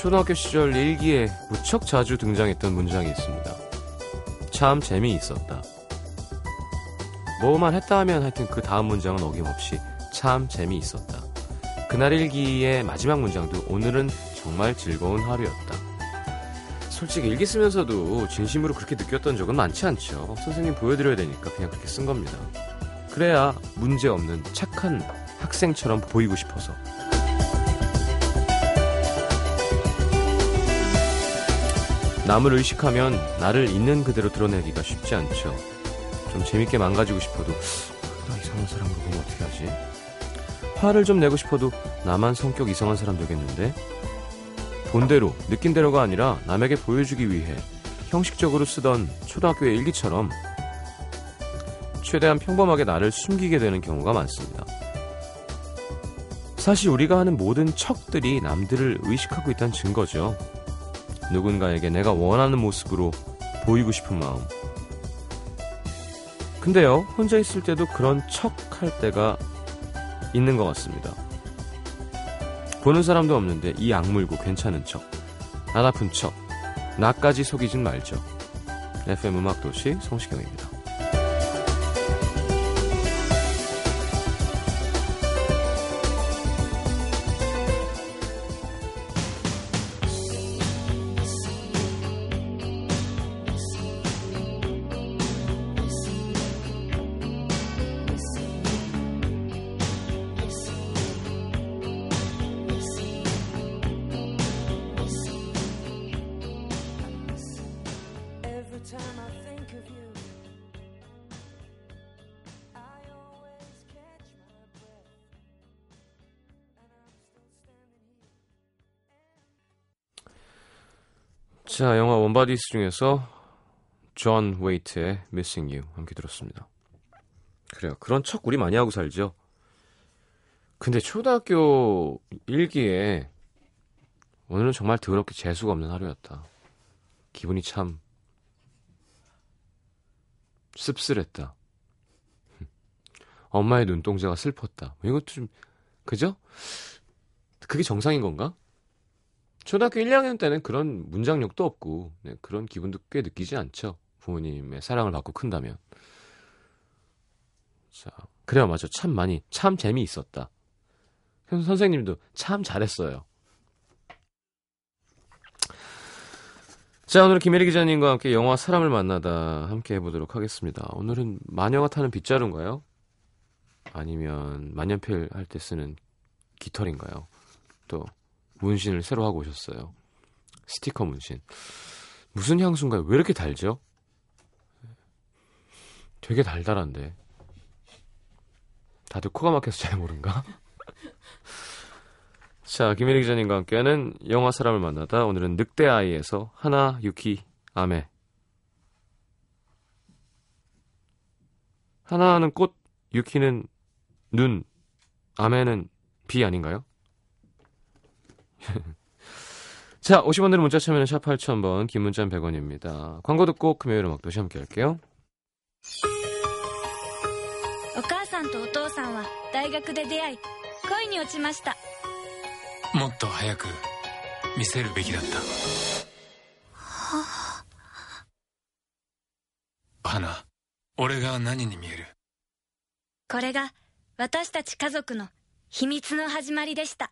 초등학교 시절 일기에 무척 자주 등장했던 문장이 있습니다. 참 재미있었다. 뭐만 했다 하면 하여튼 그 다음 문장은 어김없이 참 재미있었다. 그날 일기의 마지막 문장도 오늘은 정말 즐거운 하루였다. 솔직히 일기 쓰면서도 진심으로 그렇게 느꼈던 적은 많지 않죠. 선생님 보여드려야 되니까 그냥 그렇게 쓴 겁니다. 그래야 문제 없는 착한 학생처럼 보이고 싶어서. 남을 의식하면 나를 있는 그대로 드러내기가 쉽지 않죠. 좀 재밌게 망가지고 싶어도 나 이상한 사람으로 보면 어떻게 하지? 화를 좀 내고 싶어도 나만 성격 이상한 사람 되겠는데? 본대로 느낀 대로가 아니라 남에게 보여주기 위해 형식적으로 쓰던 초등학교의 일기처럼 최대한 평범하게 나를 숨기게 되는 경우가 많습니다. 사실 우리가 하는 모든 척들이 남들을 의식하고 있다는 증거죠. 누군가에게 내가 원하는 모습으로 보이고 싶은 마음. 근데요, 혼자 있을 때도 그런 척 할 때가 있는 것 같습니다. 보는 사람도 없는데 이 악물고 괜찮은 척, 안 아픈 척, 나까지 속이진 말죠. FM 음악도시 성시경입니다. 자, 영화 Warm Bodies 중에서 John Waite의 Missing You 함께 들었습니다. 그래요. 그런 척 우리 많이 하고 살죠. 근데 초등학교 일기에 오늘은 정말 더럽게 재수가 없는 하루였다. 기분이 참 씁쓸했다. 엄마의 눈동자가 슬펐다. 이것도 좀 그죠? 그게 정상인 건가? 초등학교 1, 2학년 때는 그런 문장력도 없고 네, 그런 기분도 꽤 느끼지 않죠. 부모님의 사랑을 받고 큰다면. 자, 그래요, 맞아. 참 많이, 참 재미있었다. 선생님도 참 잘했어요. 자, 오늘 김혜리 기자님과 함께 영화 사람을 만나다 함께 해보도록 하겠습니다. 오늘은 마녀가 타는 빗자루인가요? 아니면 만년필 할 때 쓰는 깃털인가요? 또 문신을 새로 하고 오셨어요. 스티커 문신. 무슨 향수인가요? 왜 이렇게 달죠? 되게 달달한데. 다들 코가 막혀서 잘 모른가? 자, 김혜리 기자님과 함께하는 영화 사람을 만나다 오늘은 늑대 아이에서 하나 유키 아메 하나는 꽃, 유키는 눈, 아메는 비 아닌가요? 자, 50원들은 문자 참여는 샵 8000번, 긴 문자는 100원입니다. 광고 듣고 금요일 음악 도시 함께 할게요. お母さんとお父さんは大学で出会い恋に落ちましたもっと早く見せるべきだった花俺が何に見えるこれが私たち家族の秘密の始まりでした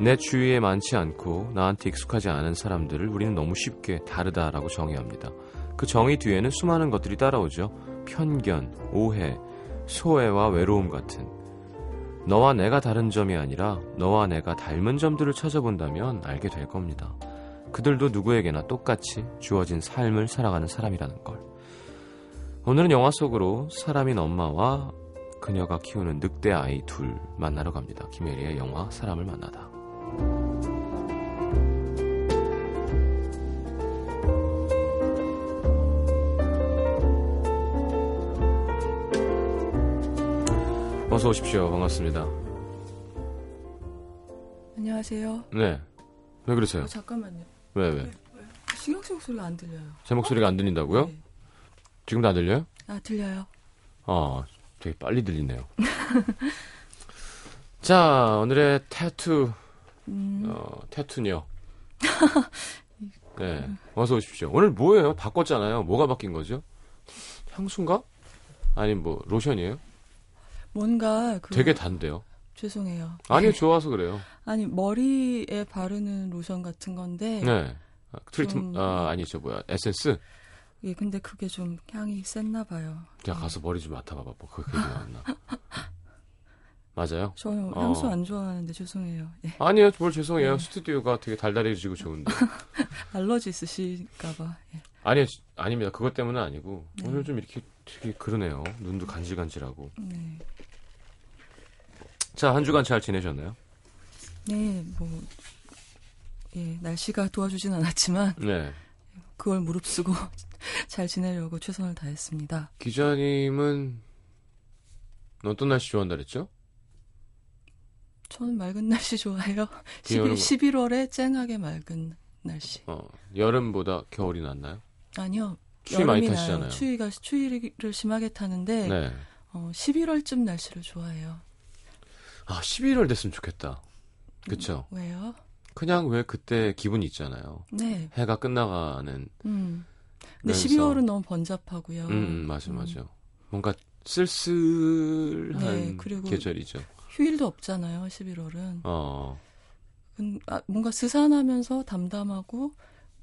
내 주위에 많지 않고 나한테 익숙하지 않은 사람들을 우리는 너무 쉽게 다르다라고 정의합니다. 그 정의 뒤에는 수많은 것들이 따라오죠. 편견, 오해, 소외와 외로움 같은. 너와 내가 다른 점이 아니라 너와 내가 닮은 점들을 찾아본다면 알게 될 겁니다. 그들도 누구에게나 똑같이 주어진 삶을 살아가는 사람이라는 걸. 오늘은 영화 속으로 사람인 엄마와 그녀가 키우는 늑대 아이 둘 만나러 갑니다. 김혜리의 영화 사람을 만나다. 어서 오십시오. 반갑습니다. 안녕하세요. 네. 왜 그러세요? 어, 잠깐만요. 왜, 왜? 네, 왜, 왜? 신경씨 목소리가 안 들려요. 제 목소리가 안 들린다고요? 네. 지금도 안 들려요? 아, 들려요. 아, 되게 빨리 들리네요. 자, 오늘의 타투 음, 어, 타투녀. 네. 어서 오십시오. 오늘 뭐예요? 바꿨잖아요. 뭐가 바뀐 거죠? 향수인가? 아니, 뭐, 로션이에요? 뭔가 그 되게 단데요. 죄송해요. 아니요, 좋아서 그래요. 아니 머리에 바르는 로션 같은 건데 네. 아, 트리트, 좀- 아, 아니죠, 뭐야. 에센스? 예, 근데 그게 좀 향이 셌나 봐요. 제가 가서 머리 좀 맡아봐봐. 뭐, 그렇게 나왔나. 맞아요? 저는 어. 향수 안 좋아하는데 죄송해요. 예. 아니요, 뭘 죄송해요. 네. 스튜디오가 되게 달달해지고 좋은데. 알러지 있으실까 봐. 예. 아니요, 지- 아닙니다. 그것 때문은 아니고. 네. 오늘 좀 이렇게 되게 그러네요. 눈도 간질간질하고. 네. 자, 한 주간 잘 지내셨나요? 네, 뭐 예, 날씨가 도와주진 않았지만 네. 그걸 무릅쓰고 잘 지내려고 최선을 다했습니다. 기자님은 어떤 날씨 좋아한다 그랬죠? 저는 맑은 날씨 좋아해요. 비 오는 11, 거- 11월에 쨍하게 맑은 날씨. 어, 여름보다 겨울이 낫나요? 아니요. 추위 많이 타시잖아요. 나요. 추위가 추위를 심하게 타는데 네. 어, 11월쯤 날씨를 좋아해요. 아, 11월 됐으면 좋겠다. 그쵸? 왜요? 그냥 왜 그때 기분이 있잖아요. 네. 해가 끝나가는. 음. 근데 그래서- 12월은 너무 번잡하고요. 음, 음, 맞아, 음. 맞아. 뭔가 쓸쓸한 네, 그리고- 계절이죠. 휴일도 없잖아요. 11월은. 어, 음, 아, 뭔가 스산하면서 담담하고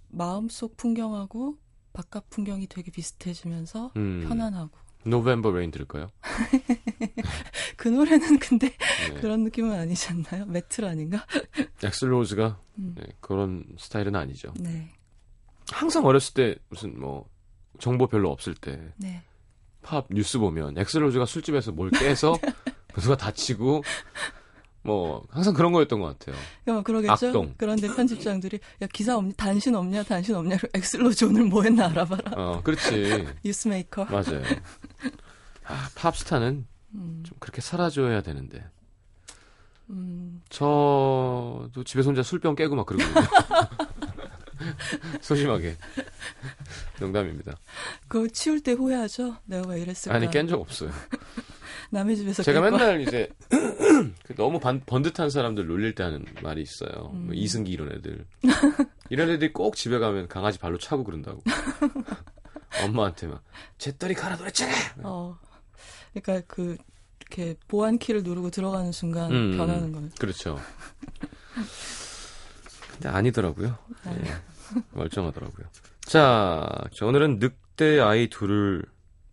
마음속 풍경하고 바깥 풍경이 되게 비슷해지면서 음. 편안하고. November Rain 들을까요? 그 노래는 근데 네. 그런 느낌은 아니지 않나요? 메탈 아닌가? 액슬 로즈가 음. 네, 그런 스타일은 아니죠. 네. 항상 어렸을 때 무슨 뭐 정보 별로 없을 때 네. 팝 뉴스 보면 액슬 로즈가 술집에서 뭘 깨서 누가 다치고 뭐 항상 그런 거였던 것 같아요. 어, 그러겠죠. 악동. 그런데 편집장들이 야 기사 없니? 단신 없냐? 단신 없냐? 액슬 로즈 오늘 뭐 했나 알아봐라. 어, 그렇지. 뉴스메이커. 맞아요. 아, 팝스타는 음, 좀 그렇게 사라져야 되는데. 음, 저도 집에서 혼자 술병 깨고 막 그러거든요. 소심하게. 농담입니다. 그거 치울 때 후회하죠? 내가 왜 이랬을까? 아니, 깬 적 없어요. 남의 집에서 제가. 맨날 이제 그 너무 반, 번듯한 사람들 놀릴 때 하는 말이 있어요. 음. 뭐 이승기 이런 애들. 이런 애들이 꼭 집에 가면 강아지 발로 차고 그런다고. 엄마한테 막, 잿더리 갈아 그랬잖아! 어. 그러니까 그 이렇게 보안 키를 누르고 들어가는 순간 음, 변하는 거예요. 그렇죠. 근데 아니더라고요. 네. 예, 멀쩡하더라고요. 자, 저 오늘은 늑대 아이 둘을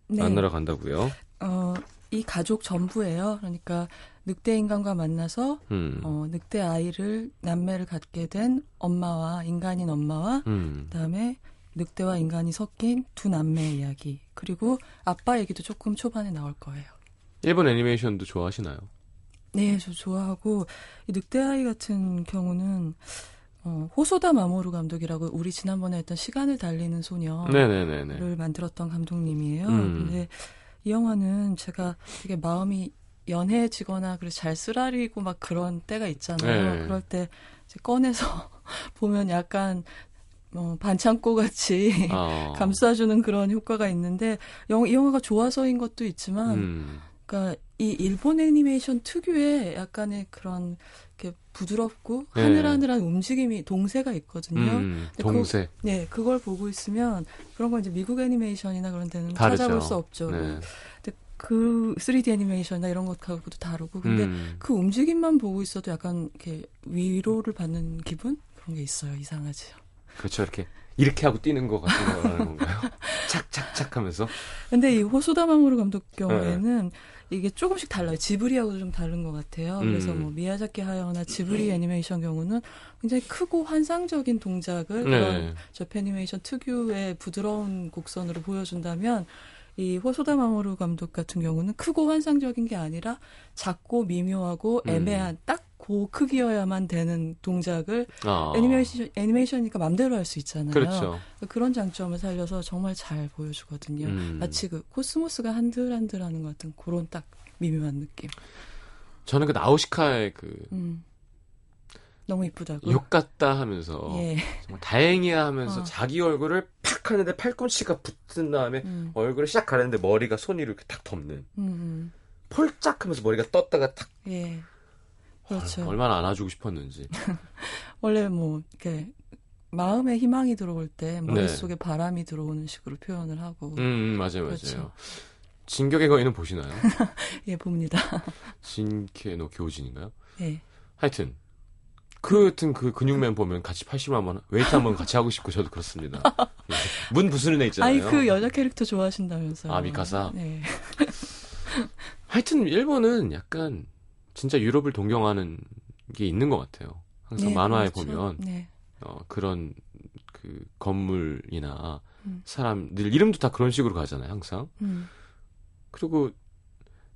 네. 만나러 간다고요. 어, 이 가족 전부예요. 그러니까 늑대 인간과 만나서 음, 어, 늑대 아이를 남매를 갖게 된 엄마와 인간인 엄마와 음, 그다음에 늑대와 인간이 섞인 두 남매의 이야기. 그리고 아빠 얘기도 조금 초반에 나올 거예요. 일본 애니메이션도 좋아하시나요? 네, 저 좋아하고 이 늑대 아이 같은 경우는 어, 호소다 마모루 감독이라고 우리 지난번에 했던 시간을 달리는 소녀를 네네네네. 만들었던 감독님이에요. 음. 근데 이 영화는 제가 되게 마음이 연해지거나 그래서 잘 쓰라리고 막 그런 때가 있잖아요. 네. 그럴 때 꺼내서 보면 약간 어, 반창고 같이 아, 감싸주는 그런 효과가 있는데 영, 이 영화가 좋아서인 것도 있지만 음, 그러니까 이 일본 애니메이션 특유의 약간의 그런 이렇게 부드럽고 네. 하늘하늘한 움직임이 동세가 있거든요. 음, 동세. 네, 그걸 보고 있으면 그런 건 이제 미국 애니메이션이나 그런 데는 다르죠. 찾아볼 수 없죠. 네. 근데 그 3D 애니메이션이나 이런 것하고도 다르고 근데 음, 그 움직임만 보고 있어도 약간 이렇게 위로를 받는 기분 그런 게 있어요. 이상하지. 그렇죠. 이렇게, 이렇게 하고 뛰는 거 같은 거라는 건가요? 착착착 하면서. 근데 이 호소다 마모루 감독 네. 경우에는 이게 조금씩 달라요. 지브리하고도 좀 다른 것 같아요. 그래서 음. 뭐 미야자키 하야오나 지브리 애니메이션 경우는 굉장히 크고 환상적인 동작을 그런 네. 저패니메이션 특유의 부드러운 곡선으로 보여준다면 이 호소다 마모루 감독 같은 경우는 크고 환상적인 게 아니라 작고 미묘하고 음. 애매한 딱 그 크기여야만 되는 동작을 아, 애니메이션 애니메이션이니까 맘대로 할 수 있잖아요. 그렇죠. 그런 장점을 살려서 정말 잘 보여주거든요. 음. 마치 그 코스모스가 한들한들하는 것 같은 그런 딱 미묘한 느낌. 저는 그 나우시카의 그 음. 너무 이쁘다고. 욕 같다 하면서 예. 정말 다행이야 하면서 어. 자기 얼굴을 팍 하는데 팔꿈치가 붙은 다음에 음. 얼굴을 싹 가렸는데 머리가 손이 이렇게 탁 덮는 음, 음. 폴짝 하면서 머리가 떴다가 탁 예. 그렇죠. 얼마나 안아주고 싶었는지 원래 뭐 이렇게 마음에 희망이 들어올 때 네. 머릿속에 바람이 들어오는 식으로 표현을 하고 음, 음 맞아요 그렇죠. 맞아요 진격의 거인은 보시나요? 예 봅니다. 진케노 교진인가요? 예. 하여튼 그 같은 그 근육맨 보면 같이 80만 한번 웨이트 한번 같이 하고 싶고 저도 그렇습니다. 예. 문 부수는 애 있잖아요. 아니 그 여자 캐릭터 좋아하신다면서요. 아, 미카사? 네. 하여튼 일본은 약간 진짜 유럽을 동경하는 게 있는 것 같아요. 항상 네, 만화에 그렇죠. 보면 네. 어, 그런 그 건물이나 음. 사람들 이름도 다 그런 식으로 가잖아요. 항상. 음. 그리고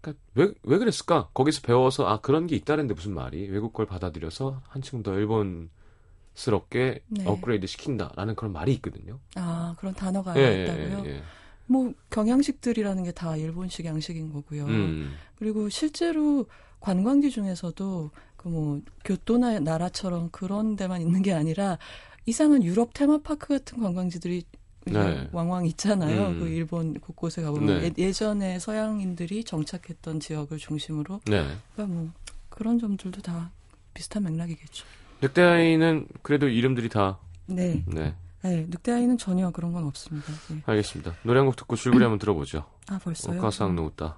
그러니까 왜, 왜 그랬을까? 거기서 배워서 아 그런 게 있다는데 무슨 말이 외국 걸 받아들여서 한층 더 일본스럽게 네. 업그레이드 시킨다라는 그런 말이 있거든요. 아 그런 단어가 예, 예, 있다고요? 예, 예. 뭐 경양식들이라는 게 다 일본식 양식인 거고요. 음, 그리고 실제로 관광지 중에서도 그 뭐 교토나 나라처럼 그런 데만 있는 게 아니라 이상한 유럽 테마파크 같은 관광지들이 네. 왕왕 있잖아요. 음. 그 일본 곳곳에 가보면 네. 예, 전에 서양인들이 정착했던 지역을 중심으로 네. 그러니까 뭐 그런 점들도 다 비슷한 맥락이겠죠. 늑대아이는 그래도 이름들이 다 네, 네. 네 늑대아이는 전혀 그런 건 없습니다. 네. 알겠습니다. 노래 한 곡 듣고 줄거리 한번 들어보죠. 아 벌써요? 오카상 노우다.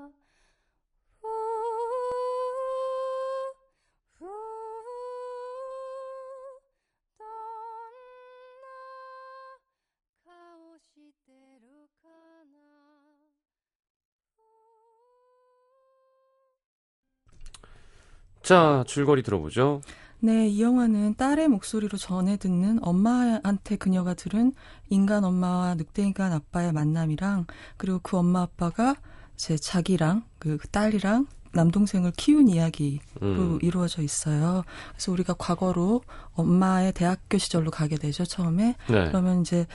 자, 줄거리 들어보죠. 네, 이 영화는 딸의 목소리로 전해 듣는 엄마한테 그녀가 들은 인간 엄마와 늑대 인간 아빠의 만남이랑 그리고 그 엄마 아빠가 제 자기랑 그 딸이랑 남동생을 키운 이야기로 음. 이루어져 있어요. 그래서 우리가 과거로 엄마의 대학교 시절로 가게 되죠, 처음에. 네. 그러면 이제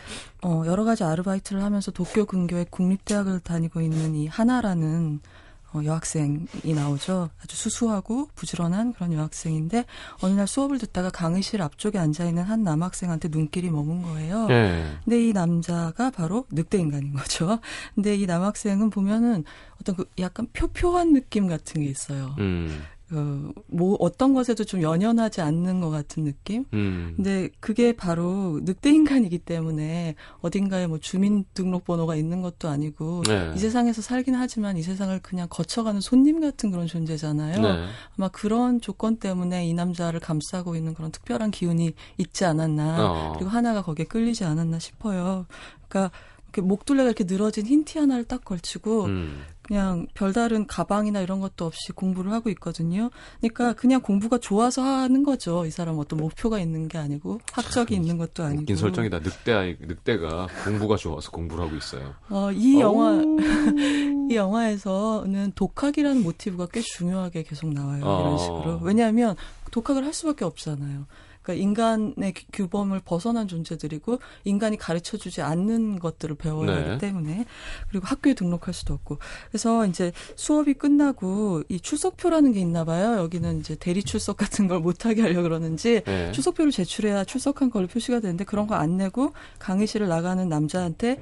어 여러 가지 아르바이트를 하면서 도쿄 근교의 국립대학을 다니고 있는 이 하나라는 어, 여학생이 나오죠. 아주 수수하고 부지런한 그런 여학생인데 어느 날 수업을 듣다가 강의실 앞쪽에 앉아 있는 한 남학생한테 눈길이 머문 거예요. 네. 근데 이 남자가 바로 늑대 인간인 거죠. 근데 이 남학생은 보면은 어떤 그 약간 표표한 느낌 같은 게 있어요. 음. 그, 뭐, 어떤 것에도 좀 연연하지 않는 것 같은 느낌? 음. 근데 그게 바로 늑대 인간이기 때문에 어딘가에 뭐 주민등록번호가 있는 것도 아니고 네. 이 세상에서 살긴 하지만 이 세상을 그냥 거쳐가는 손님 같은 그런 존재잖아요. 네. 아마 그런 조건 때문에 이 남자를 감싸고 있는 그런 특별한 기운이 있지 않았나. 어. 그리고 하나가 거기에 끌리지 않았나 싶어요. 그러니까 목둘레가 이렇게 늘어진 흰 티 하나를 딱 걸치고 음. 그냥 별다른 가방이나 이런 것도 없이 공부를 하고 있거든요. 그러니까 그냥 공부가 좋아서 하는 거죠. 이 사람 어떤 목표가 있는 게 아니고 학적이 있는 것도 아니고. 웃긴 설정이다. 늑대 아이, 늑대가 공부가 좋아서 공부를 하고 있어요. 어, 이 영화. 이 영화에서는 독학이라는 모티브가 꽤 중요하게 계속 나와요. 어. 이런 식으로. 왜냐하면 독학을 할 수밖에 없잖아요. 그러니까 인간의 규- 규범을 벗어난 존재들이고 인간이 가르쳐 주지 않는 것들을 배워야 네. 하기 때문에 그리고 학교에 등록할 수도 없고 그래서 이제 수업이 끝나고 이 출석표라는 게 있나 봐요. 여기는 이제 대리 출석 같은 걸 못하게 하려 고 그러는지 네. 출석표를 제출해야 출석한 걸로 표시가 되는데 그런 거 안 내고 강의실을 나가는 남자한테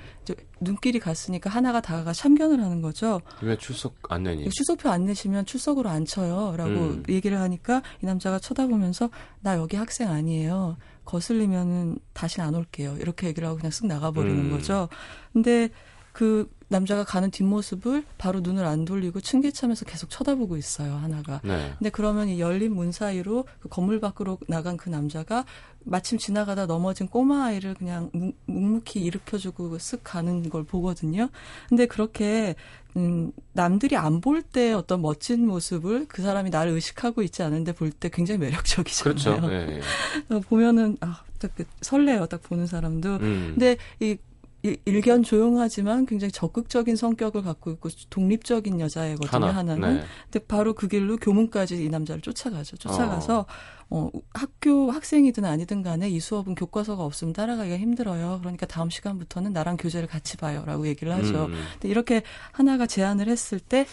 눈길이 갔으니까 하나가 다가가 참견을 하는 거죠. 왜 출석 안 내니? 출석표 안 내시면 출석으로 안 쳐요. 라고 음. 얘기를 하니까 이 남자가 쳐다보면서 나 여기 학생 아니에요. 거슬리면은 다시 안 올게요. 이렇게 얘기를 하고 그냥 쓱 나가버리는 음. 거죠. 근데 그 남자가 가는 뒷모습을 바로 눈을 안 돌리고 층계참에서 계속 쳐다보고 있어요, 하나가. 네. 근데 그러면 이 열린 문 사이로 그 건물 밖으로 나간 그 남자가 마침 지나가다 넘어진 꼬마 아이를 그냥 묵, 묵묵히 일으켜주고 쓱 가는 걸 보거든요. 근데 그렇게 음, 남들이 안 볼 때 어떤 멋진 모습을 그 사람이 나를 의식하고 있지 않은데 볼 때 굉장히 매력적이잖아요. 그렇죠. 어, 보면은 아, 딱그 설레요. 딱 보는 사람도. 음. 근데 이 이- 일 견 조용하지만 굉장히 적극적인 성격을 갖고 있고 독립적인 여자애거든요. 하나. 는 네. 근데 바로 그 길로 교문까지 이 남자를 쫓아가죠. 쫓아가서 어. 어, 학교 학생이든 아니든 간에 이 수업은 교과서가 없으면 따라가기가 힘들어요. 그러니까 다음 시간부터는 나랑 교재를 같이 봐요라고 얘기를 하죠. 음. 근데 이렇게 하나가 제안을 했을 때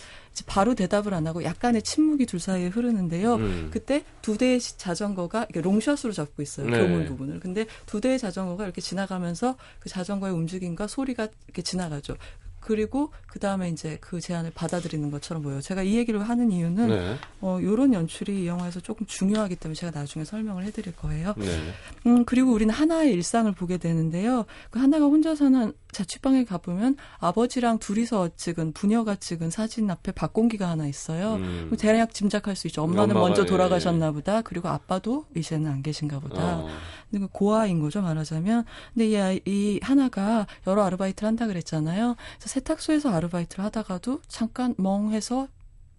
바로 대답을 안 하고 약간의 침묵이 둘 사이에 흐르는데요. 음. 그때 두 대의 시- 자전거가 이렇게 롱샷으로 잡고 있어요. 네. 교문 부분을. 근데 두 대의 자전거가 이렇게 지나가면서 그 자전거의 움직임과 소리가 이렇게 지나가죠. 그리고 그 다음에 이제 그 제안을 받아들이는 것처럼 보여요. 제가 이 얘기를 하는 이유는 네. 어, 요런 연출이 이 영화에서 조금 중요하기 때문에 제가 나중에 설명을 해드릴 거예요. 네. 음, 그리고 우리는 하나의 일상을 보게 되는데요. 그 하나가 혼자 사는 자취방에 가보면 아버지랑 둘이서 찍은, 부녀가 찍은 사진 앞에 박공기가 하나 있어요. 음. 대략 짐작할 수 있죠. 엄마는 먼저 예. 돌아가셨나 보다. 그리고 아빠도 이제는 안 계신가 보다. 어. 근데 그 고아인 거죠, 말하자면. 근데 이, 아이- 이 하나가 여러 아르바이트를 한다 그랬잖아요. 그래서 세탁소에서 아르바이트를 하다가도 잠깐 멍해서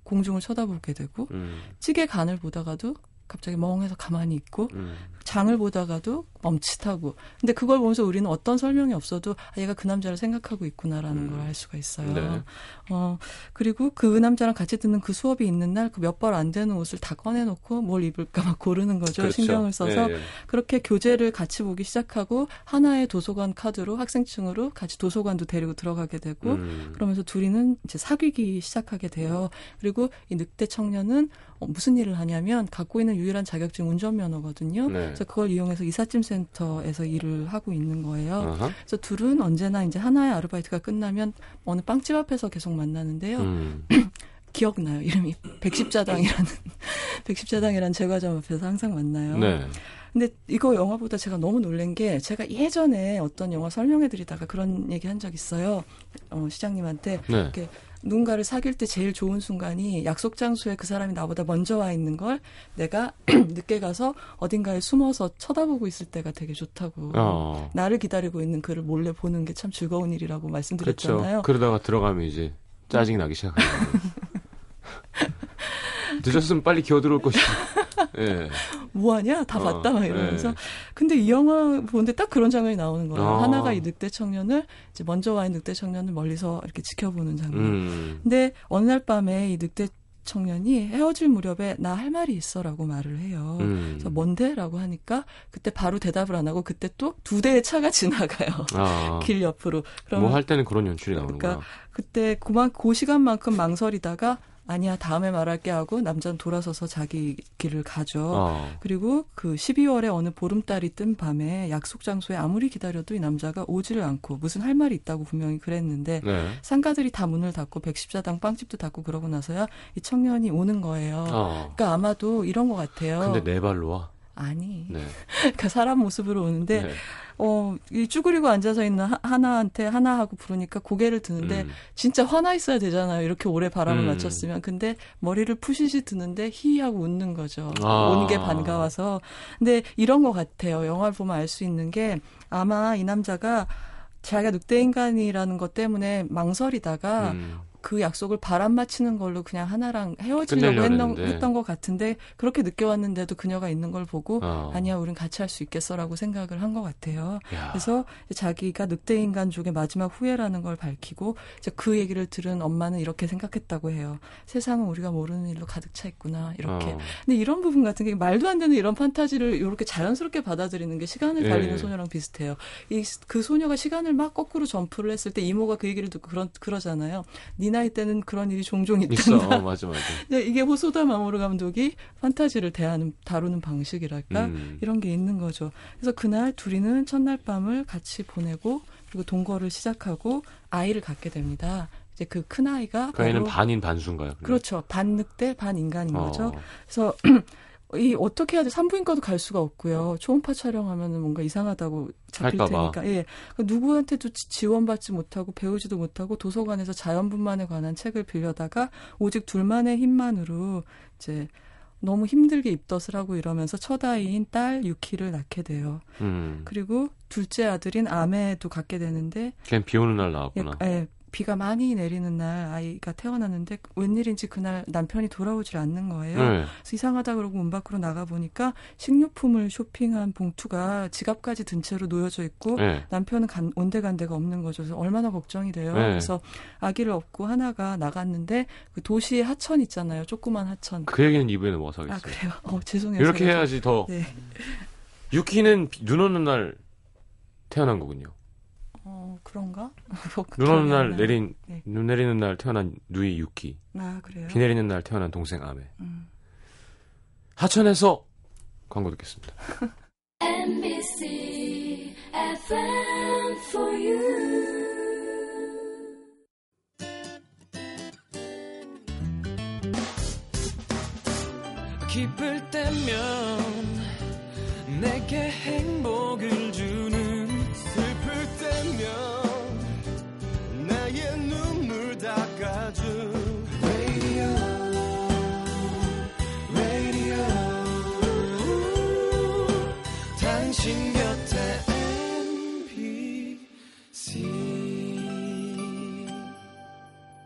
공중을 쳐다보게 되고, 음. 찌개 간을 보다가도 갑자기 멍해서 가만히 있고, 음. 장을 보다가도 멈칫하고. 근데 그걸 보면서 우리는 어떤 설명이 없어도 아, 얘가 그 남자를 생각하고 있구나라는 음. 걸알 수가 있어요. 네. 어, 그리고 그 남자랑 같이 듣는 그 수업이 있는 날 그 몇 벌 안 되는 옷을 다 꺼내놓고 뭘 입을까 막 고르는 거죠. 그렇죠. 신경을 써서. 예, 예. 그렇게 교재를 같이 보기 시작하고 하나의 도서관 카드로 학생증으로 같이 도서관도 데리고 들어가게 되고 음. 그러면서 둘이는 이제 사귀기 시작하게 돼요. 그리고 이 늑대 청년은 어, 무슨 일을 하냐면 갖고 있는 유일한 자격증 운전면허거든요. 네. 그래서 그걸 이용해서 이삿짐 센터에서 일을 하고 있는 거예요. 어허. 그래서 둘은 언제나 이제 하나의 아르바이트가 끝나면 어느 빵집 앞에서 계속 만나는데요. 음. 기억나요. 이름이 백십자당이라는 백십자당이라는 제과점 앞에서 항상 만나요. 네. 근데 이거 영화보다 제가 너무 놀란 게 제가 예전에 어떤 영화 설명해 드리다가 그런 얘기 한 적 있어요. 어, 시장님한테 네. 이렇게 누군가를 사귈 때 제일 좋은 순간이 약속 장소에 그 사람이 나보다 먼저 와 있는 걸 내가 늦게 가서 어딘가에 숨어서 쳐다보고 있을 때가 되게 좋다고. 어. 나를 기다리고 있는 그를 몰래 보는 게 참 즐거운 일이라고 말씀드렸잖아요. 그렇죠. 그러다가 들어가면 이제 짜증이 나기 시작하는 늦었으면 빨리 기어 들어올 것이다. 예. 뭐하냐? 다 어, 봤다 막 이러면서. 네. 근데 이 영화 보는데 딱 그런 장면이 나오는 거예요. 아. 하나가 이 늑대 청년을 이제 먼저 와 있는 늑대 청년을 멀리서 이렇게 지켜보는 장면. 음. 근데 어느 날 밤에 이 늑대 청년이 헤어질 무렵에 나 할 말이 있어라고 말을 해요. 음. 그래서 뭔데라고 하니까 그때 바로 대답을 안 하고 그때 또 두 대의 차가 지나가요. 아. 길 옆으로. 그러면 뭐할 때는 그런 연출이 나오는구나. 그러니까 그때 그만 그 시간만큼 망설이다가 아니야 다음에 말할게 하고 남자는 돌아서서 자기 길을 가죠. 어. 그리고 그 12월에 어느 보름달이 뜬 밤에 약속 장소에 아무리 기다려도 이 남자가 오지를 않고 무슨 할 말이 있다고 분명히 그랬는데 네. 상가들이 다 문을 닫고 백십자당 빵집도 닫고 그러고 나서야 이 청년이 오는 거예요. 어. 그러니까 아마도 이런 것 같아요. 근데 네 발로 와. 아니, 네. 그러니까 사람 모습으로 오는데 네. 어, 이 쭈그리고 앉아서 있는 하- 하나한테 하나 하고 부르니까 고개를 드는데 음. 진짜 화나 있어야 되잖아요. 이렇게 오래 바람을 음. 맞췄으면. 근데 머리를 푸시시 드는데 히하고 웃는 거죠. 아. 온게 반가워서. 근데 이런 것 같아요. 영화를 보면 알 수 있는 게 아마 이 남자가 자기가 늑대 인간이라는 것 때문에 망설이다가 음. 그 약속을 바람 맞히는 걸로 그냥 하나랑 헤어지려고 했던. 했던 것 같은데 그렇게 늦게 왔는데도 그녀가 있는 걸 보고 어. 아니야 우린 같이 할 수 있겠어라고 생각을 한 것 같아요. 야. 그래서 자기가 늑대 인간족의 마지막 후회라는 걸 밝히고 이제 그 얘기를 들은 엄마는 이렇게 생각했다고 해요. 세상은 우리가 모르는 일로 가득 차 있구나 이렇게. 어. 근데 이런 부분 같은 게 말도 안 되는 이런 판타지를 이렇게 자연스럽게 받아들이는 게 시간을 예. 달리는 소녀랑 비슷해요. 이 그 소녀가 시간을 막 거꾸로 점프를 했을 때 이모가 그 얘기를 듣고 그런 그러잖아요. 네 나이 때는 그런 일이 종종. 있단다. 어, 맞아, 맞아. 근데 이게 호소다 마모루 감독이 판타지를 대하는 다루는 방식이랄까 음. 이런 게 있는 거죠. 그래서 그날 둘이는 첫날 밤을 같이 보내고 그리고 동거를 시작하고 아이를 갖게 됩니다. 이제 그 큰 아이가 그 바로 반인 반수인가요? 그러면? 그렇죠. 반 늑대 반 인간인 어. 거죠. 그래서 이 어떻게 해야 돼? 산부인과도 갈 수가 없고요. 초음파 촬영하면은 뭔가 이상하다고 잡힐 할까봐. 테니까. 예. 그러니까 누구한테도 지- 지원받지 못하고 배우지도 못하고 도서관에서 자연분만에 관한 책을 빌려다가 오직 둘만의 힘만으로 이제 너무 힘들게 입덧을 하고 이러면서 첫 아이인 딸 유키를 낳게 돼요. 음. 그리고 둘째 아들인 아메도 갖게 되는데 걔는 비 오는 날 예, 나왔구나. 예, 비가 많이 내리는 날 아이가 태어났는데 웬일인지 그날 남편이 돌아오질 않는 거예요. 네. 이상하다 그러고 문 밖으로 나가 보니까 식료품을 쇼핑한 봉투가 지갑까지 든 채로 놓여져 있고 네. 남편은 간, 온데간데가 없는 거죠. 그래서 얼마나 걱정이 돼요. 네. 그래서 아기를 업고 하나가 나갔는데 그 도시의 하천 있잖아요. 조그만 하천. 그 얘기는 2부에 넘어서 아 하겠어요. 그래요? 어 죄송해요. 이렇게 해야지 더 좀- 네. 유키는 비- 눈 오는 날 태어난 거군요. 어 그런가? 뭐눈 오는 날. 내린 네. 눈 내리는 날 태어난 누이 유키. 아 그래요? 비 내리는 날 태어난 동생 아메. 음. 하천에서 광고 듣겠습니다. NBC FM for you 기쁠 때면 내게 행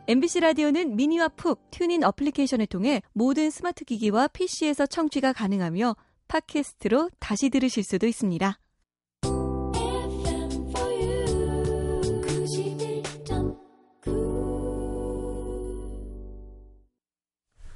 MBC 라디오는 미니와 푹 TuneIn 어플리케이션을 통해 모든 스마트 기기와 PC에서 청취가 가능하며 팟캐스트로 다시 들으실 수도 있습니다. FM for you 91.9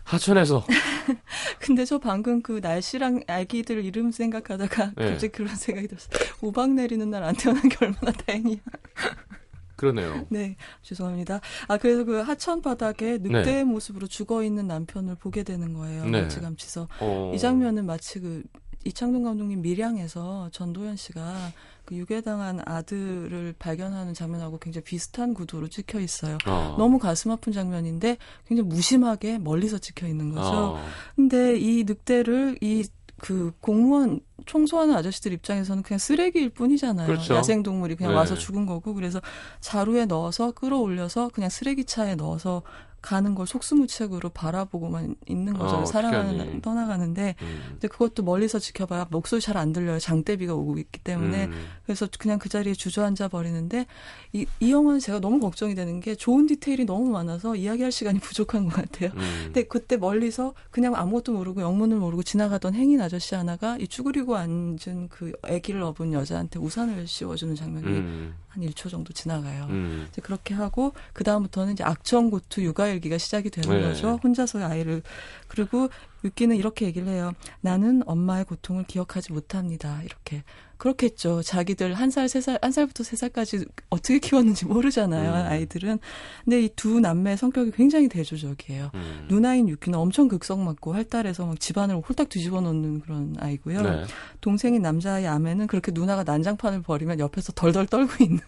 하천에서 근데 저 방금 그 날씨랑 아기들 이름 생각하다가 네. 갑자기 그런 생각이 들었어요. 우박 내리는 날 안 태어난 게 얼마나 다행이야. 그러네요. 네, 죄송합니다. 아 그래서 그 하천 바닥에 늑대의 네. 모습으로 죽어 있는 남편을 보게 되는 거예요. 네. 멀찌감치서 어. 이 장면은 마치 그 이창동 감독님 밀양에서 전도연 씨가 그 유괴당한 아들을 발견하는 장면하고 굉장히 비슷한 구도로 찍혀 있어요. 어. 너무 가슴 아픈 장면인데 굉장히 무심하게 멀리서 찍혀 있는 거죠. 어. 근데 이 늑대를 이 그 공무원 청소하는 아저씨들 입장에서는 그냥 쓰레기일 뿐이잖아요. 그렇죠. 야생 동물이 그냥 네. 와서 죽은 거고 그래서 자루에 넣어서 끌어올려서 그냥 쓰레기차에 넣어서 가는 걸 속수무책으로 바라보고만 있는 거죠. 어, 어떻게 사랑하는. 떠나가는데 음. 근데 그것도 멀리서 지켜봐야 목소리 잘 안 들려요. 장대비가 오고 있기 때문에 음. 그래서 그냥 그 자리에 주저앉아 버리는데 이, 이 영화는 제가 너무 걱정이 되는 게 좋은 디테일이 너무 많아서 이야기할 시간이 부족한 것 같아요. 음. 근데 그때 멀리서 그냥 아무것도 모르고 영문을 모르고 지나가던 행인 아저씨 하나가 이 쭈그리고 앉은 그 아기를 업은 여자한테 우산을 씌워주는 장면이 음. 한 1초 정도 지나가요. 음. 이제 그렇게 하고 그 다음부터는 이제 악정고투 육아일기가 시작이 되는 네. 거죠. 혼자서 아이를 그리고 유키는 이렇게 얘기를 해요. 나는 엄마의 고통을 기억하지 못합니다. 이렇게 그렇겠죠. 자기들 한 살, 세 살, 한 살부터 세 살까지 어떻게 키웠는지 모르잖아요. 음. 아이들은. 근데 이 두 남매의 성격이 굉장히 대조적이에요. 음. 누나인 유키는 엄청 극성 맞고 활달해서 막 집안을 홀딱 뒤집어 놓는 그런 아이고요. 네. 동생인 남자아이 아메는 그렇게 누나가 난장판을 벌이면 옆에서 덜덜 떨고 있는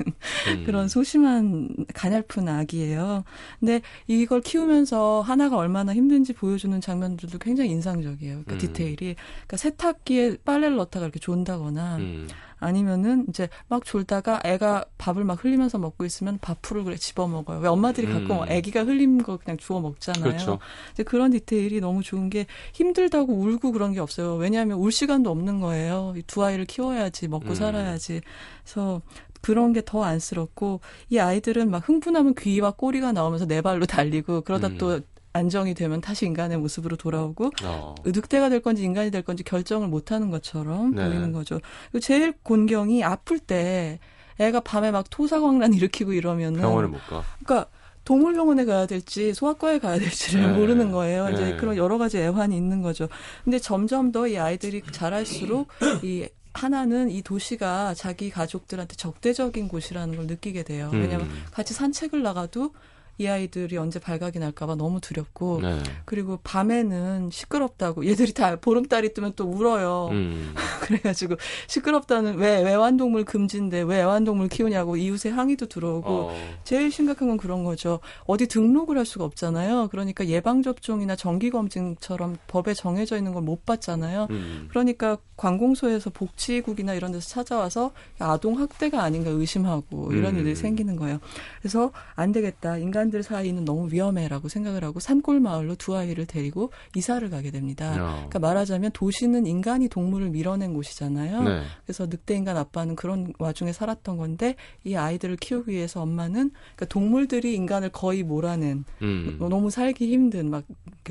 음. 그런 소심한 가냘픈 아기예요. 근데 이걸 키우면서 하나가 얼마나 힘든지 보여주는 장면들도 굉장히 인상적이에요. 음. 디테일이. 그러니까 세탁기에 빨래를 넣다가 이렇게 존다거나 음. 아니면은 이제 막 졸다가 애가 밥을 막 흘리면서 먹고 있으면 밥풀을 그래 집어 먹어요. 왜 엄마들이 가끔 음. 애기가 흘린 거 그냥 주워 먹잖아요. 그렇죠. 이제 그런 디테일이 너무 좋은 게 힘들다고 울고 그런 게 없어요. 왜냐하면 울 시간도 없는 거예요. 이두 아이를 키워야지 먹고 음. 살아야지. 그래서 그런 게 더 안쓰럽고 이 아이들은 막 흥분하면 귀와 꼬리가 나오면서 네 발로 달리고 그러다 음. 또 안정이 되면 다시 인간의 모습으로 돌아오고 어. 늑대가 될 건지 인간이 될 건지 결정을 못 하는 것처럼 네. 보이는 거죠. 그리고 제일 곤경이 아플 때 애가 밤에 막 토사광란 일으키고 이러면은 병원을 못 가. 그러니까 동물병원에 가야 될지 소아과에 가야 될지를 네. 모르는 거예요. 네. 이제 그런 여러 가지 애환이 있는 거죠. 근데 점점 더 이 아이들이 자랄수록 이 하나는 이 도시가 자기 가족들한테 적대적인 곳이라는 걸 느끼게 돼요. 왜냐하면 음. 같이 산책을 나가도 이 아이들이 언제 발각이 날까봐 너무 두렵고 네. 그리고 밤에는 시끄럽다고 얘들이 다 보름달이 뜨면 또 울어요. 음. 그래가지고 시끄럽다는 왜 애완동물 금지인데 왜 애완동물 키우냐고 이웃의 항의도 들어오고 어. 제일 심각한 건 그런 거죠. 어디 등록을 할 수가 없잖아요. 그러니까 예방접종이나 정기검진처럼 법에 정해져 있는 걸 못 받잖아요. 음. 그러니까 관공서에서 복지국이나 이런 데서 찾아와서 아동 학대가 아닌가 의심하고 이런 음. 일들이 생기는 거예요. 그래서 안 되겠다. 인간 들 사이는 너무 위험해라고 생각을 하고 산골 마을로 두 아이를 데리고 이사를 가게 됩니다. 어. 그러니까 말하자면 도시는 인간이 동물을 밀어낸 곳이잖아요. 네. 그래서 늑대 인간 아빠는 그런 와중에 살았던 건데 이 아이들을 키우기 위해서 엄마는 그러니까 동물들이 인간을 거의 몰아낸 음. 너무 살기 힘든 막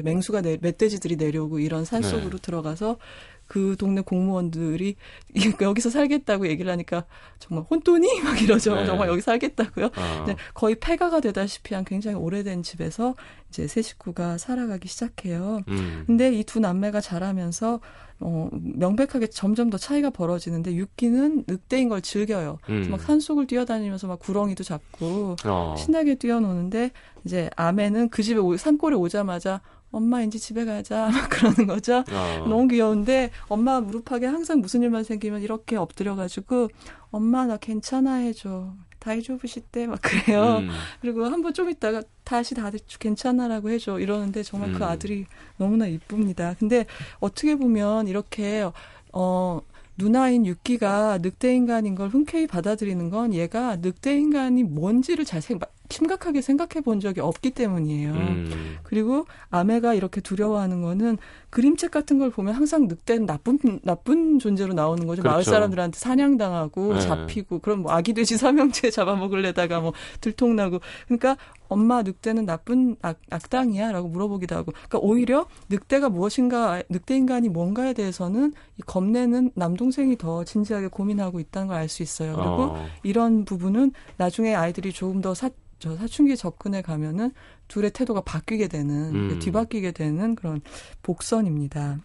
맹수가 내, 멧돼지들이 내려오고 이런 산 네. 속으로 들어가서 그 동네 공무원들이 여기서 살겠다고 얘기를 하니까 정말 혼돈이 막 이러죠. 네. 정말 여기 살겠다고요. 어. 네, 거의 폐가가 되다시피 한 굉장히 오래된 집에서 이제 세 식구가 살아가기 시작해요. 음. 근데 이 두 남매가 자라면서 어, 명백하게 점점 더 차이가 벌어지는데 육기는 늑대인 걸 즐겨요. 음. 막 산속을 뛰어다니면서 막 구렁이도 잡고 어. 신나게 뛰어노는데 이제 아메는 그 집에 오- 산골에 오자마자 엄마 이제 집에 가자 막 그러는 거죠. 어. 너무 귀여운데 엄마 무릎하게 항상 무슨 일만 생기면 이렇게 엎드려가지고 엄마 나 괜찮아 해줘. 다이조부시대 막 그래요. 음. 그리고 한 번 좀 있다가 다시 다들 괜찮아라고 해줘 이러는데 정말 음. 그 아들이 너무나 이쁩니다. 근데 어떻게 보면 이렇게 어 누나인 육기가 늑대 인간인 걸 흔쾌히 받아들이는 건 얘가 늑대 인간이 뭔지를 잘 생, 심각하게 생각해 본 적이 없기 때문이에요. 음. 그리고 아메가 이렇게 두려워하는 거는 그림책 같은 걸 보면 항상 늑대는 나쁜 나쁜 존재로 나오는 거죠. 마을 그렇죠. 사람들한테 사냥당하고 네. 잡히고 그럼 뭐 아기 돼지 삼형제 잡아먹을래다가 뭐 들통나고 그러니까 엄마 늑대는 나쁜 악, 악당이야라고 물어보기도 하고 그러니까 오히려 늑대가 무엇인가 늑대 인간이 뭔가에 대해서는 이 겁내는 남동생이 더 진지하게 고민하고 있다는 걸 알 수 있어요. 그리고 어. 이런 부분은 나중에 아이들이 조금 더 사, 저 사춘기 접근에 가면은 둘의 태도가 바뀌게 되는 음. 뒤바뀌게 되는 그런 복선입니다.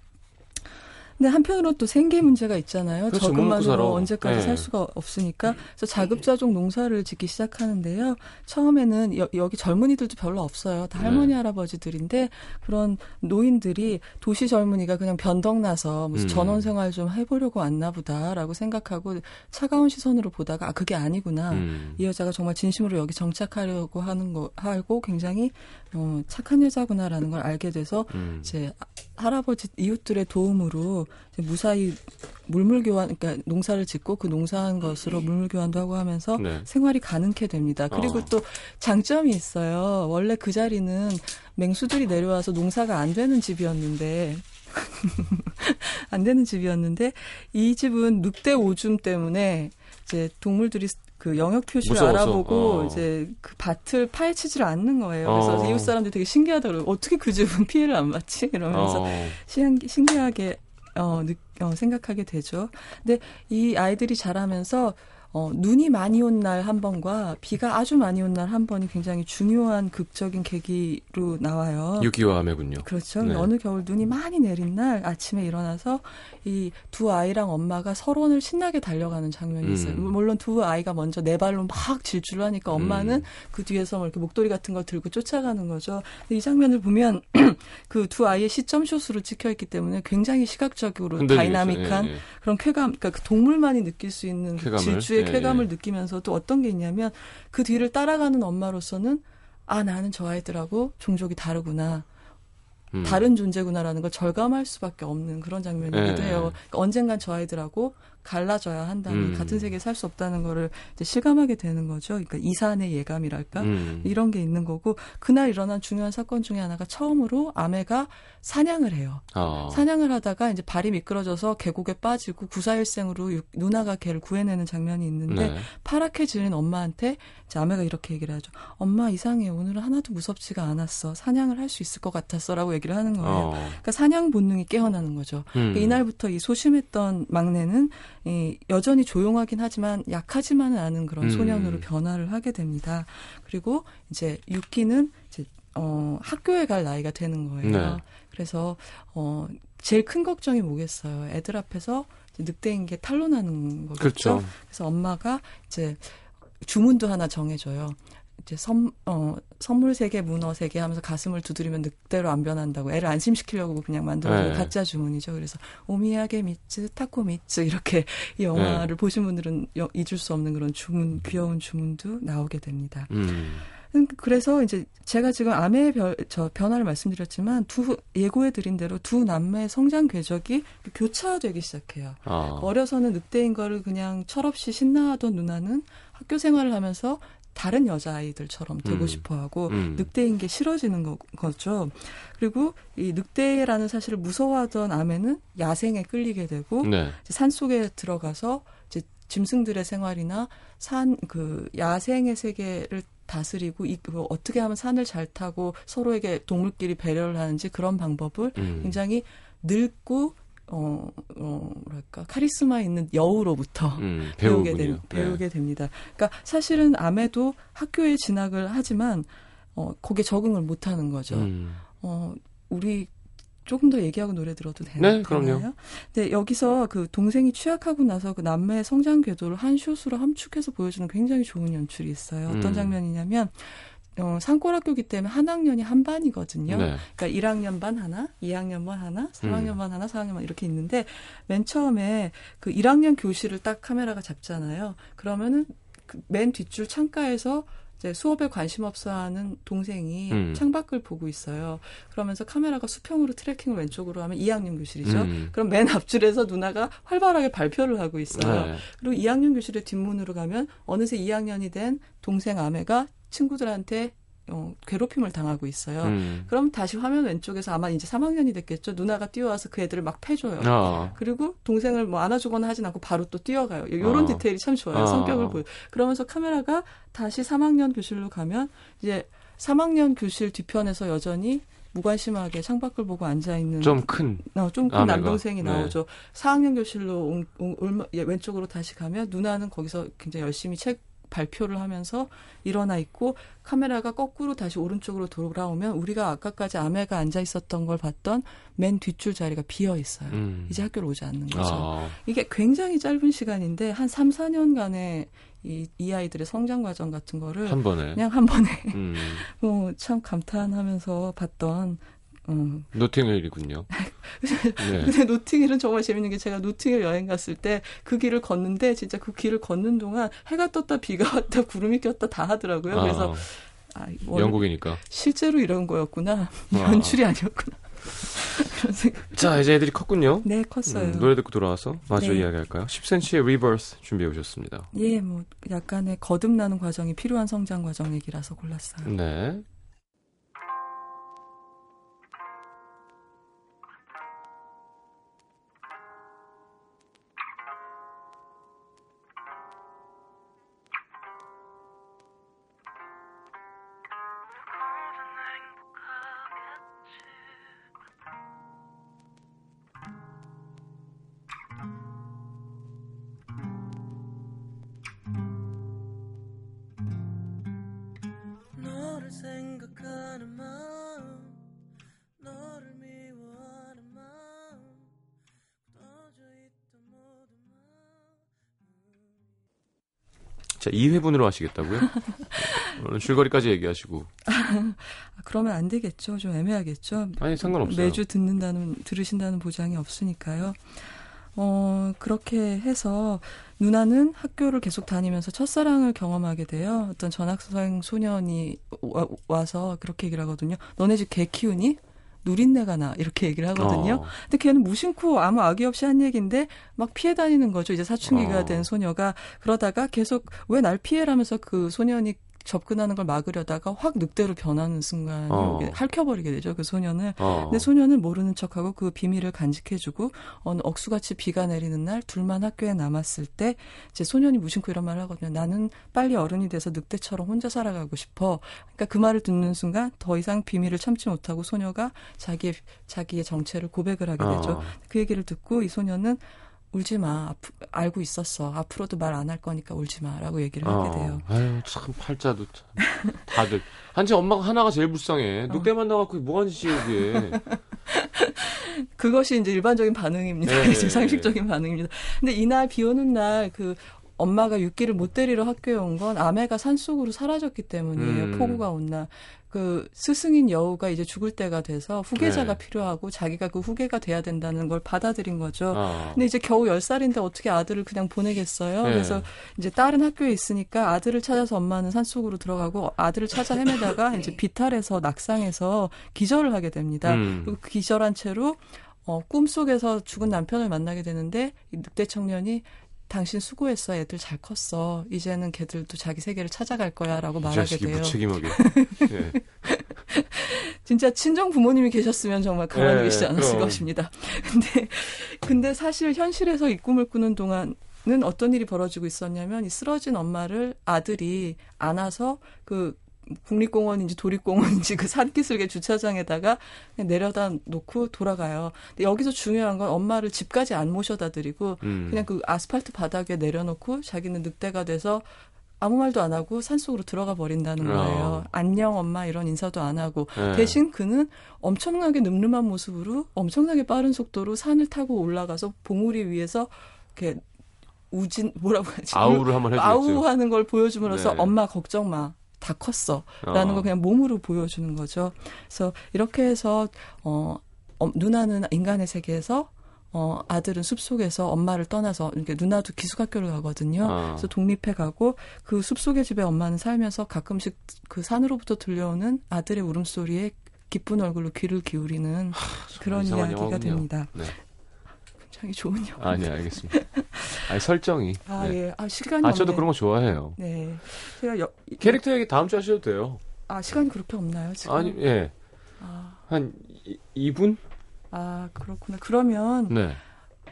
근데 한편으로 또 생계 문제가 있잖아요. 그렇죠. 저금만으로 언제까지 네. 살 수가 없으니까. 그래서 자급자족 농사를 짓기 시작하는데요. 처음에는 여, 여기 젊은이들도 별로 없어요. 다 할머니 네. 할아버지들인데 그런 노인들이 도시 젊은이가 그냥 변덕나서 무슨 음. 전원 생활 좀 해보려고 왔나 보다라고 생각하고 차가운 시선으로 보다가 아 그게 아니구나. 음. 이 여자가 정말 진심으로 여기 정착하려고 하는 거 하고 굉장히 어, 착한 여자구나라는 걸 알게 돼서 음. 이제 할아버지 이웃들의 도움으로 무사히 물물 교환 그러니까 농사를 짓고 그 농사한 것으로 물물 교환도 하고 하면서 네. 생활이 가능케 됩니다. 그리고 어. 또 장점이 있어요. 원래 그 자리는 맹수들이 내려와서 농사가 안 되는 집이었는데 안 되는 집이었는데 이 집은 늑대 오줌 때문에 이제 동물들이 그 영역 표시를 무서워서, 알아보고 어. 이제 그 밭을 파헤치지를 않는 거예요. 그래서 어. 이웃 사람들이 되게 신기하더라고요. 어떻게 그 집은 피해를 안 받지? 이러면서 어. 신기, 신기하게 어, 느, 어, 생각하게 되죠. 근데 이 아이들이 자라면서 어, 눈이 많이 온 날 한 번과 비가 아주 많이 온 날 한 번이 굉장히 중요한 극적인 계기로 나와요. 유기와 아메군요. 그렇죠. 네. 어느 겨울 눈이 많이 내린 날 아침에 일어나서 이 두 아이랑 엄마가 설원을 신나게 달려가는 장면이 있어요. 음. 물론 두 아이가 먼저 네 발로 막 질주를 하니까 엄마는 음. 그 뒤에서 뭐 이렇게 목도리 같은 걸 들고 쫓아가는 거죠. 근데 이 장면을 보면 그 두 아이의 시점숏으로 찍혀 있기 때문에 굉장히 시각적으로. 다이나믹한 예, 예. 그런 쾌감, 그러니까 그 동물만이 느낄 수 있는 그? 질주의 예, 쾌감을 예. 느끼면서도 어떤 게 있냐면 그 뒤를 따라가는 엄마로서는 아 나는 저 아이들하고 종족이 다르구나. 음. 다른 존재구나라는 걸 절감할 수밖에 없는 그런 장면이기도 예. 해요. 그러니까 언젠간 저 아이들하고 갈라져야 한다는 음. 같은 세계에 살 수 없다는 거를 이제 실감하게 되는 거죠. 그러니까 이산의 예감이랄까 음. 이런 게 있는 거고 그날 일어난 중요한 사건 중에 하나가 처음으로 아메가 사냥을 해요. 어. 사냥을 하다가 이제 발이 미끄러져서 계곡에 빠지고 구사일생으로 육- 누나가 걔를 구해내는 장면이 있는데 네. 파랗게 지는 엄마한테 이제 아메가 이렇게 얘기를 하죠. 엄마 이상해. 오늘은 하나도 무섭지가 않았어. 사냥을 할 수 있을 것 같았어 라고 얘기를 하는 거예요. 어. 그러니까 사냥 본능이 깨어나는 거죠. 음. 그러니까 이날부터 이 소심했던 막내는 이 여전히 조용하긴 하지만 약하지만은 않은 그런 음. 소년으로 변화를 하게 됩니다. 그리고 이제 유키는 이제 어 학교에 갈 나이가 되는 거예요. 네. 그래서 어 제일 큰 걱정이 뭐겠어요. 애들 앞에서 늑대인 게 탄로나는 거겠죠. 그렇죠. 그래서 엄마가 이제 주문도 하나 정해줘요. 이제 선, 어, 선물 세 개, 문어 세개 하면서 가슴을 두드리면 늑대로 안 변한다고 애를 안심시키려고 그냥 만들어준 네. 가짜 주문이죠. 그래서 오미야게 미츠, 타코 미츠 이렇게 이 영화를 네. 보신 분들은 여- 잊을 수 없는 그런 주문, 귀여운 주문도 나오게 됩니다. 음. 음, 그래서 이제 제가 지금 암의 별, 저 변화를 말씀드렸지만 두 예고해 드린 대로 두 남매의 성장 궤적이 교차되기 시작해요. 아. 어려서는 늑대인 거를 그냥 철없이 신나하던 누나는 학교 생활을 하면서 다른 여자아이들처럼 되고 음. 싶어 하고 음. 늑대인 게 싫어지는 거, 거죠. 그리고 이 늑대라는 사실을 무서워하던 아메는 야생에 끌리게 되고 네. 산 속에 들어가서 이제 짐승들의 생활이나 산 그 야생의 세계를 다스리고 이, 그 어떻게 하면 산을 잘 타고 서로에게 동물끼리 배려를 하는지 그런 방법을 음. 굉장히 늙고 어, 어 뭐랄까 카리스마 있는 여우로부터 음, 배우게, 배우군요. 된, 배우게 됩니다. 그러니까 사실은 암에도 학교에 진학을 하지만 어 거기에 적응을 못 하는 거죠. 네. 음. 어, 우리 조금 더 얘기하고 노래 들어도 되나, 네, 그럼요. 되나요? 근데 여기서 그 동생이 취약하고 나서 그 남매의 성장 궤도를 한 숏으로 함축해서 보여주는 굉장히 좋은 연출이 있어요. 어떤 음. 장면이냐면 어, 산골학교기 때문에 한 학년이 한 반이거든요. 네. 그러니까 1학년 반 하나, 2학년 반 하나, 3학년 음. 반 하나, 4학년 반 이렇게 있는데 맨 처음에 그 1학년 교실을 딱 카메라가 잡잖아요. 그러면은 그맨 뒷줄 창가에서 이제 수업에 관심 없어 하는 동생이 음. 창밖을 보고 있어요. 그러면서 카메라가 수평으로 트래킹을 왼쪽으로 하면 2학년 교실이죠. 음. 그럼 맨 앞줄에서 누나가 활발하게 발표를 하고 있어요. 네. 그리고 2학년 교실의 뒷문으로 가면 어느새 2학년이 된 동생 아매가 친구들한테 어, 괴롭힘을 당하고 있어요. 음. 그럼 다시 화면 왼쪽에서 아마 이제 3학년이 됐겠죠. 누나가 뛰어와서 그 애들을 막 패줘요. 아. 그리고 동생을 뭐 안아주거나 하진 않고 바로 또 뛰어가요. 이런 아. 디테일이 참 좋아요. 아. 성격을 보여. 그러면서 카메라가 다시 3학년 교실로 가면 이제 3학년 교실 뒤편에서 여전히 무관심하게 창밖을 보고 앉아 있는 좀 큰. 어, 좀큰 아내가. 남동생이 네. 나오죠. 4학년 교실로 온- 온- 얼마- 예, 왼쪽으로 다시 가면 누나는 거기서 굉장히 열심히 책 발표를 하면서 일어나 있고 카메라가 거꾸로 다시 오른쪽으로 돌아오면 우리가 아까까지 아내가 앉아 있었던 걸 봤던 맨 뒷줄 자리가 비어 있어요. 음. 이제 학교를 오지 않는 거죠. 아. 이게 굉장히 짧은 시간인데 한 3, 4년간의 이, 이 아이들의 성장 과정 같은 거를 한 번에. 그냥 한 번에 음. 뭐 참 감탄하면서 봤던 음, 노팅힐이군요. 네. 근데 노팅힐은 정말 재밌는 게 제가 노팅힐 여행 갔을 때 그 길을 걷는데 진짜 그 길을 걷는 동안 해가 떴다 비가 왔다 구름이 꼈다 다 하더라고요. 그래서 아, 아, 원- 영국이니까. 실제로 이런 거였구나. 아. 연출이 아니었구나. 자, 이제 애들이 컸군요. 네, 컸어요. 음, 노래 듣고 돌아와서 마저 네. 이야기할까요? 10cm의 Rebirth 준비해 오셨습니다. 예, 뭐 약간의 거듭나는 과정이 필요한 성장 과정 얘기라서 골랐어요. 네. 자, 2회분으로 하시겠다고요? 줄거리까지 얘기하시고. 아, 그러면 안 되겠죠. 좀 애매하겠죠. 아니, 상관없어요. 매주 듣는다는 들으신다는 보장이 없으니까요. 어, 그렇게 해서 누나는 학교를 계속 다니면서 첫사랑을 경험하게 돼요. 어떤 전학생 소년이 와, 와서 그렇게 얘기를 하거든요. 너네 집 개 키우니? 누린내가 나 이렇게 얘기를 하거든요. 어. 근데 걔는 무심코 아무 악의 없이 한 얘기인데 막 피해 다니는 거죠. 이제 사춘기가 어. 된 소녀가 그러다가 계속 왜 날 피해라면서 그 소년이 접근하는 걸 막으려다가 확 늑대로 변하는 순간이 어. 핥혀버리게 되죠. 그 소년을. 어. 근데 소년은 모르는 척하고 그 비밀을 간직해주고 어느 억수같이 비가 내리는 날 둘만 학교에 남았을 때 이제 소년이 무심코 이런 말을 하거든요. 나는 빨리 어른이 돼서 늑대처럼 혼자 살아가고 싶어. 그러니까 그 말을 듣는 순간 더 이상 비밀을 참지 못하고 소녀가 자기의 자기의 정체를 고백을 하게 되죠. 어. 그 얘기를 듣고 이 소년은 울지 마. 아프- 알고 있었어. 앞으로도 말 안 할 거니까 울지 마라고 얘기를 하게 돼요. 어. 아유, 참, 팔자도 참. 다들. 한지 엄마가 하나가 제일 불쌍해. 어. 늑대 만나갖고 뭐 하는 짓이야, 이게. 그것이 이제 일반적인 반응입니다. 네. 이제 상식적인 반응입니다. 근데 이날 비 오는 날 그 엄마가 육기를 못 데리러 학교에 온 건 아내가 산속으로 사라졌기 때문이에요. 음. 폭우가 온 날. 그 스승인 여우가 이제 죽을 때가 돼서 후계자가 네. 필요하고 자기가 그 후계가 돼야 된다는 걸 받아들인 거죠. 아. 근데 이제 겨우 10살인데 어떻게 아들을 그냥 보내겠어요? 네. 그래서 이제 딸은 학교에 있으니까 아들을 찾아서 엄마는 산속으로 들어가고 아들을 찾아 헤매다가 이제 비탈해서 낙상해서 기절을 하게 됩니다. 음. 그리고 그 기절한 채로 어, 꿈속에서 죽은 남편을 만나게 되는데 이 늑대 청년이 당신 수고했어. 애들 잘 컸어. 이제는 걔들도 자기 세계를 찾아갈 거야라고 이 말하게 돼요. 무책임하게. 예. 진짜 친정 부모님이 계셨으면 정말 가만히 네, 계시지 않았을 그럼. 것입니다. 근데 근데 사실 현실에서 이 꿈을 꾸는 동안은 어떤 일이 벌어지고 있었냐면 이 쓰러진 엄마를 아들이 안아서 그 국립공원인지 도립공원인지 그 산기슭의 주차장에다가 내려다 놓고 돌아가요. 근데 여기서 중요한 건 엄마를 집까지 안 모셔다 드리고 음. 그냥 그 아스팔트 바닥에 내려놓고 자기는 늑대가 돼서 아무 말도 안 하고 산속으로 들어가 버린다는 어. 거예요. 안녕 엄마 이런 인사도 안 하고 예. 대신 그는 엄청나게 늠름한 모습으로 엄청나게 빠른 속도로 산을 타고 올라가서 봉우리 위에서 이렇게 우진 뭐라고 하지? 아우를 한번 해주겠죠. 아우하는 걸 보여줌으로써 네. 엄마 걱정 마. 다 컸어. 어. 라는 걸 그냥 몸으로 보여주는 거죠. 그래서 이렇게 해서, 어, 어, 누나는 인간의 세계에서, 어, 아들은 숲속에서 엄마를 떠나서, 이렇게 누나도 기숙학교를 가거든요. 아. 그래서 독립해 가고, 그 숲속의 집에 엄마는 살면서 가끔씩 그 산으로부터 들려오는 아들의 울음소리에 기쁜 얼굴로 귀를 기울이는 그런 이상한 이야기가 영화군요. 됩니다. 네. 굉장히 좋은 영화. 아니 알겠습니다. 아니 설정이. 아, 네. 예. 아, 시간이 아 저도 없네. 그런 거 좋아해요. 네. 제가 여, 캐릭터 얘기 다음 주 하셔도 돼요. 아, 시간이 그렇게 없나요, 지금? 아니 예. 아, 한 이- 2분? 아, 그렇구나. 그러면 네.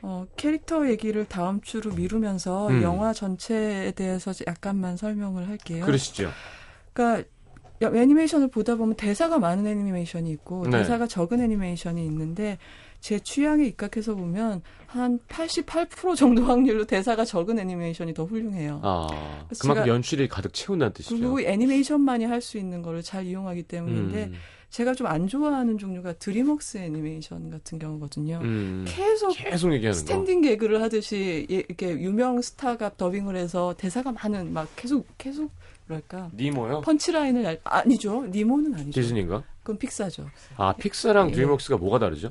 어, 캐릭터 얘기를 다음 주로 미루면서 음. 영화 전체에 대해서 약간만 설명을 할게요. 그러시죠. 그러니까 여- 애니메이션을 보다 보면 대사가 많은 애니메이션이 있고 네. 대사가 적은 애니메이션이 있는데 제 취향에 입각해서 보면 한 88% 정도 확률로 대사가 적은 애니메이션이 더 훌륭해요. 아 그만큼 연출이 가득 채운다는 뜻이죠. 그리고 애니메이션만이 할 수 있는 거를 잘 이용하기 때문인데 음. 제가 좀 안 좋아하는 종류가 드림웍스 애니메이션 같은 경우거든요. 음. 계속 계속 얘기하는 거. 스탠딩 개그를 하듯이 예, 이렇게 유명 스타가 더빙을 해서 대사가 많은 막 계속 계속 뭐랄까 니모요? punchline을 알- 아니죠 니모는 아니죠 디즈니인가? 그건 픽사죠 아 픽사랑 예. 드림웍스가 뭐가 다르죠?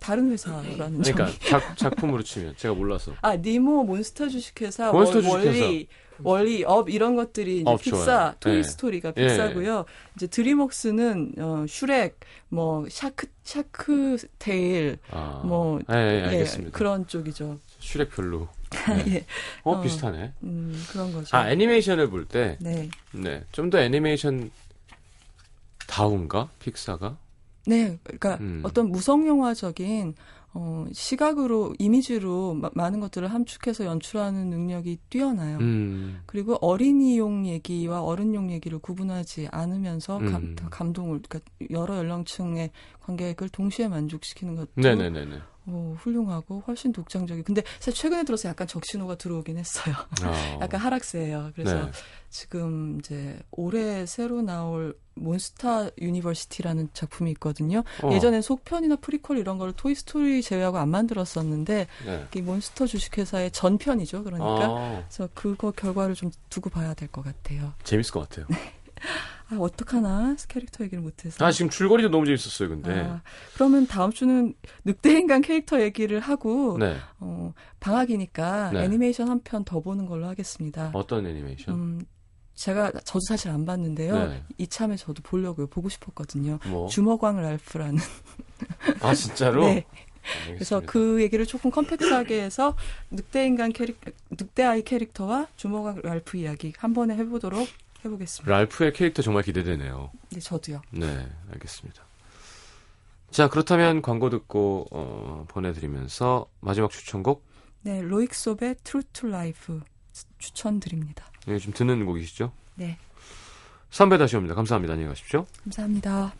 다른 회사라는 점. 그러니까 작, 작품으로 치면 제가 몰라서. 아 니모 몬스터 주식회사 몬스터 월- 주식회사. 월-E 업 이런 것들이 이제 업 픽사 좋아요. 토이 예. 스토리가 예. 픽사고요 이제 드림웍스는 어 슈렉 뭐 샤크 샤크 테일 아. 뭐 예, 예, 예, 알겠습니다. 그런 쪽이죠 슈렉 별로. 예. 어, 어. 비슷하네. 음 그런 거죠 아 애니메이션을 볼 때, 네. 네, 좀 더 애니메이션 다운가 픽사가? 네, 그러니까 음. 어떤 무성 영화적인 어, 시각으로 이미지로 마- 많은 것들을 함축해서 연출하는 능력이 뛰어나요. 음. 그리고 어린이용 얘기와 어른용 얘기를 구분하지 않으면서 감, 음. 다 감동을 그러니까 여러 연령층의 관객을 동시에 만족시키는 것도 네네네네. 어, 훌륭하고 훨씬 독창적이. 근데 사실 최근에 들어서 약간 적신호가 들어오긴 했어요. 아. 약간 하락세예요. 그래서 네. 지금 이제 올해 새로 나올 Monster University라는 작품이 있거든요. 어. 예전엔 속편이나 프리퀄 이런 걸 토이 스토리 제외하고 안 만들었었는데 네. 이 몬스터 주식회사의 전편이죠. 그러니까 아, 그래서 그거 결과를 좀 두고 봐야 될 것 같아요. 재밌을 것 같아요. 아 어떡하나 캐릭터 얘기를 못해서. 아 지금 줄거리도 너무 재밌었어요, 근데. 아, 그러면 다음 주는 늑대인간 캐릭터 얘기를 하고 네. 어, 방학이니까 네. 애니메이션 한 편 더 보는 걸로 하겠습니다. 어떤 애니메이션? 음, 제가 저도 사실 안 봤는데요. 네. 이참에 저도 보려고요. 보고 싶었거든요. 뭐? 주먹왕 랄프라는. 아 진짜로? 네. 알겠습니다. 그래서 그 얘기를 조금 compact하게 해서 늑대 인간 캐릭, 늑대 아이 캐릭터와 주먹왕 랄프 이야기 한 번에 해보도록 해보겠습니다. 랄프의 캐릭터 정말 기대되네요. 네, 저도요. 네, 알겠습니다. 자, 그렇다면 광고 듣고 어, 보내드리면서 마지막 추천곡 네, 로익섭의 True to Life 추천드립니다. 네, 좀 듣는 곡이시죠? 네, 선배 다시 옵니다. 감사합니다. 안녕히 가십시오. 감사합니다.